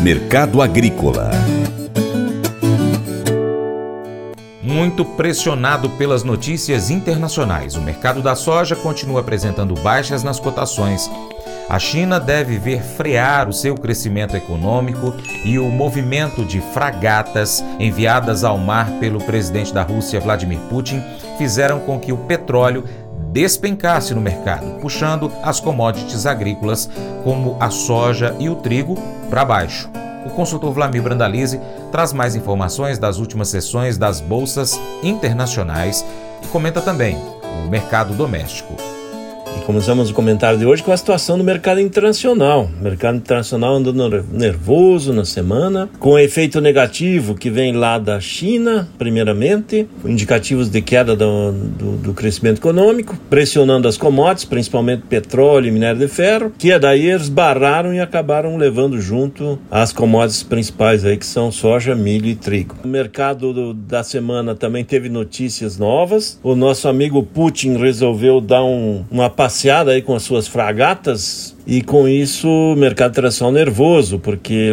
Mercado Agrícola Muito pressionado pelas notícias internacionais, o mercado da soja continua apresentando baixas nas cotações. A China deve ver frear o seu crescimento econômico e o movimento de fragatas enviadas ao mar pelo presidente da Rússia, Vladimir Putin, fizeram com que o petróleo despencasse no mercado, puxando as commodities agrícolas, como a soja e o trigo, para baixo. O consultor Vlamir Brandalize traz mais informações das últimas sessões das bolsas internacionais e comenta também o mercado doméstico. Começamos o comentário de hoje com a situação do mercado internacional. O mercado internacional andando nervoso na semana, com efeito negativo que vem lá da China, primeiramente, indicativos de queda do, do, do crescimento econômico, pressionando as commodities, principalmente petróleo e minério de ferro, que daí esbarraram e acabaram levando junto as commodities principais aí, que são soja, milho e trigo. O mercado do, da semana também teve notícias novas. O nosso amigo Putin resolveu dar um, uma passeada aí com as suas fragatas e com isso o mercado internacional nervoso, porque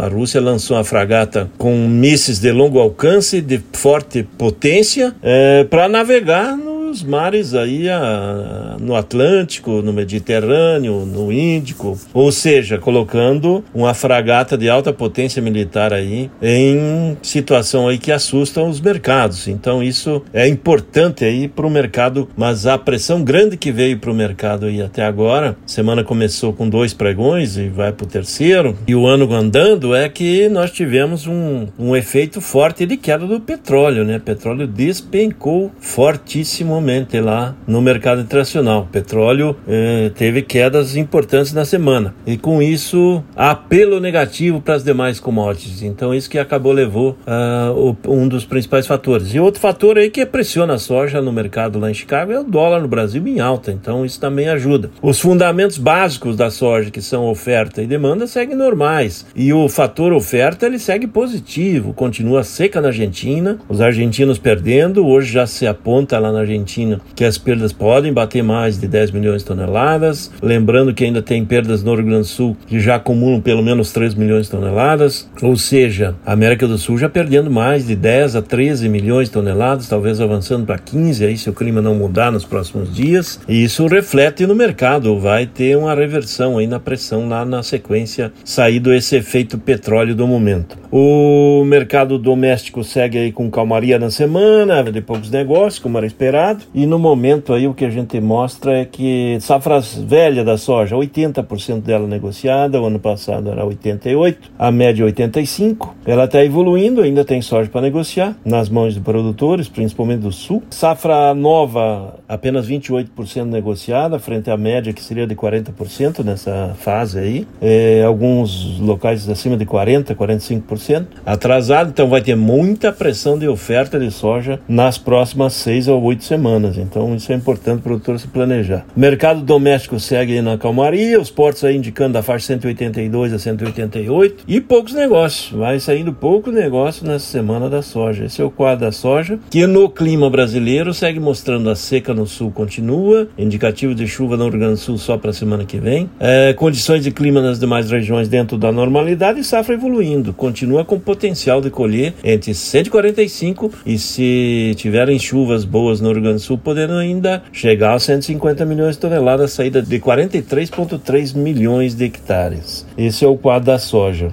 a Rússia lançou uma fragata com mísseis de longo alcance, de forte potência, é, para navegar no os mares aí a, no Atlântico, no Mediterrâneo, no Índico, ou seja, colocando uma fragata de alta potência militar aí em situação aí que assustam os mercados. Então isso é importante aí para o mercado, mas a pressão grande que veio para o mercado aí até agora, semana começou com dois pregões e vai para o terceiro, e o ano andando é que nós tivemos um, um efeito forte de queda do petróleo, né? Petróleo despencou fortíssimo lá no mercado internacional. O petróleo eh, teve quedas importantes na semana e com isso apelo negativo para as demais commodities. Então isso que acabou levou uh, um dos principais fatores. E outro fator aí que pressiona a soja no mercado lá em Chicago é o dólar no Brasil em alta. Então isso também ajuda. Os fundamentos básicos da soja que são oferta e demanda seguem normais e o fator oferta ele segue positivo. Continua seca na Argentina, os argentinos perdendo. Hoje já se aponta lá na Argentina Argentina que as perdas podem bater mais de 10 milhões de toneladas. Lembrando que ainda tem perdas no Rio Grande do Sul que já acumulam pelo menos 3 milhões de toneladas. Ou seja, a América do Sul já perdendo mais de 10 a 13 milhões de toneladas, talvez avançando para 15 aí se o clima não mudar nos próximos dias. E isso reflete no mercado, vai ter uma reversão aí na pressão lá na sequência, saído esse efeito petróleo do momento. O mercado doméstico segue aí com calmaria na semana, de poucos negócios, como era esperado. E no momento aí o que a gente mostra é que safras velha da soja, 80% dela negociada, o ano passado era 88, a média 85. Ela está evoluindo, ainda tem soja para negociar nas mãos de produtores, principalmente do sul. Safra nova, apenas 28% negociada, frente à média que seria de 40% nessa fase aí. É, alguns locais acima de 40, 45% atrasado, então vai ter muita pressão de oferta de soja nas próximas seis ou oito semanas. Então isso é importante o produtor se planejar. Mercado doméstico segue na calmaria, os portos aí indicando da faixa 182 a 188 e poucos negócios. Vai saindo pouco negócio nessa semana da soja. Esse é o quadro da soja, que no clima brasileiro segue mostrando a seca no sul continua, indicativo de chuva no Rio Grande do Sul só para a semana que vem, é, condições de clima nas demais regiões dentro da normalidade e safra evoluindo, continua com potencial de colher entre 145 e se tiverem chuvas boas no Rio Grande do Sul, podendo ainda chegar a 150 milhões de toneladas, saída de 43,3 milhões de hectares. Esse é o quadro da soja.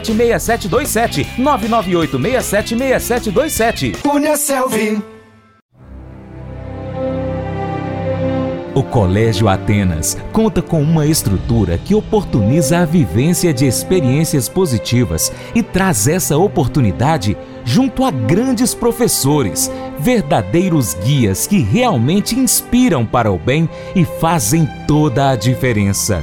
998676727. 998676727. Cunha Selvi. O Colégio Atenas conta com uma estrutura que oportuniza a vivência de experiências positivas e traz essa oportunidade junto a grandes professores, verdadeiros guias que realmente inspiram para o bem e fazem toda a diferença.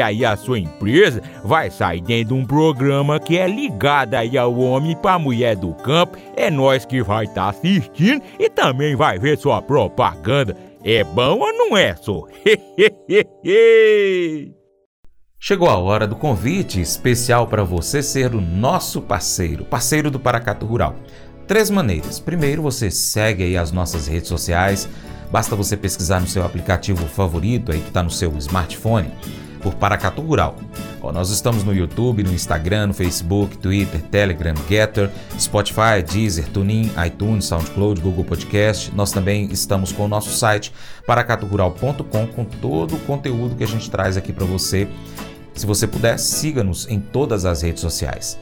aí a sua empresa vai sair dentro de um programa que é ligado aí ao homem para mulher do campo. É nós que vai estar tá assistindo e também vai ver sua propaganda. É bom ou não é, só? Chegou a hora do convite especial para você ser o nosso parceiro, parceiro do Paracato Rural. Três maneiras. Primeiro, você segue aí as nossas redes sociais. Basta você pesquisar no seu aplicativo favorito aí que está no seu smartphone por Paracatu Rural. Nós estamos no YouTube, no Instagram, no Facebook, Twitter, Telegram, Getter, Spotify, Deezer, TuneIn, iTunes, SoundCloud, Google Podcast. Nós também estamos com o nosso site paracaturural.com com todo o conteúdo que a gente traz aqui para você se você puder, siga-nos em todas as redes sociais.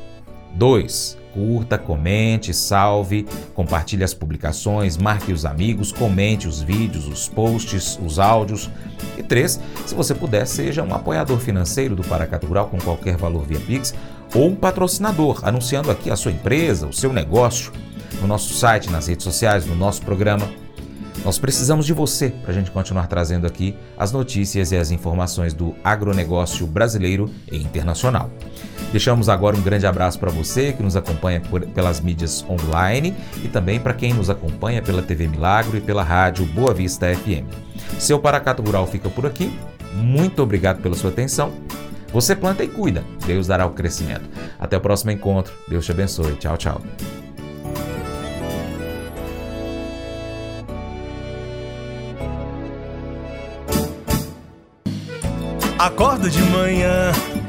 2. Curta, comente, salve, compartilhe as publicações, marque os amigos, comente os vídeos, os posts, os áudios. E 3. Se você puder, seja um apoiador financeiro do Paracato Rural com qualquer valor via Pix ou um patrocinador, anunciando aqui a sua empresa, o seu negócio, no nosso site, nas redes sociais, no nosso programa. Nós precisamos de você para a gente continuar trazendo aqui as notícias e as informações do agronegócio brasileiro e internacional. Deixamos agora um grande abraço para você que nos acompanha por, pelas mídias online e também para quem nos acompanha pela TV Milagro e pela rádio Boa Vista FM. Seu Paracato Rural fica por aqui. Muito obrigado pela sua atenção. Você planta e cuida. Deus dará o crescimento. Até o próximo encontro. Deus te abençoe. Tchau, tchau. Acordo de manhã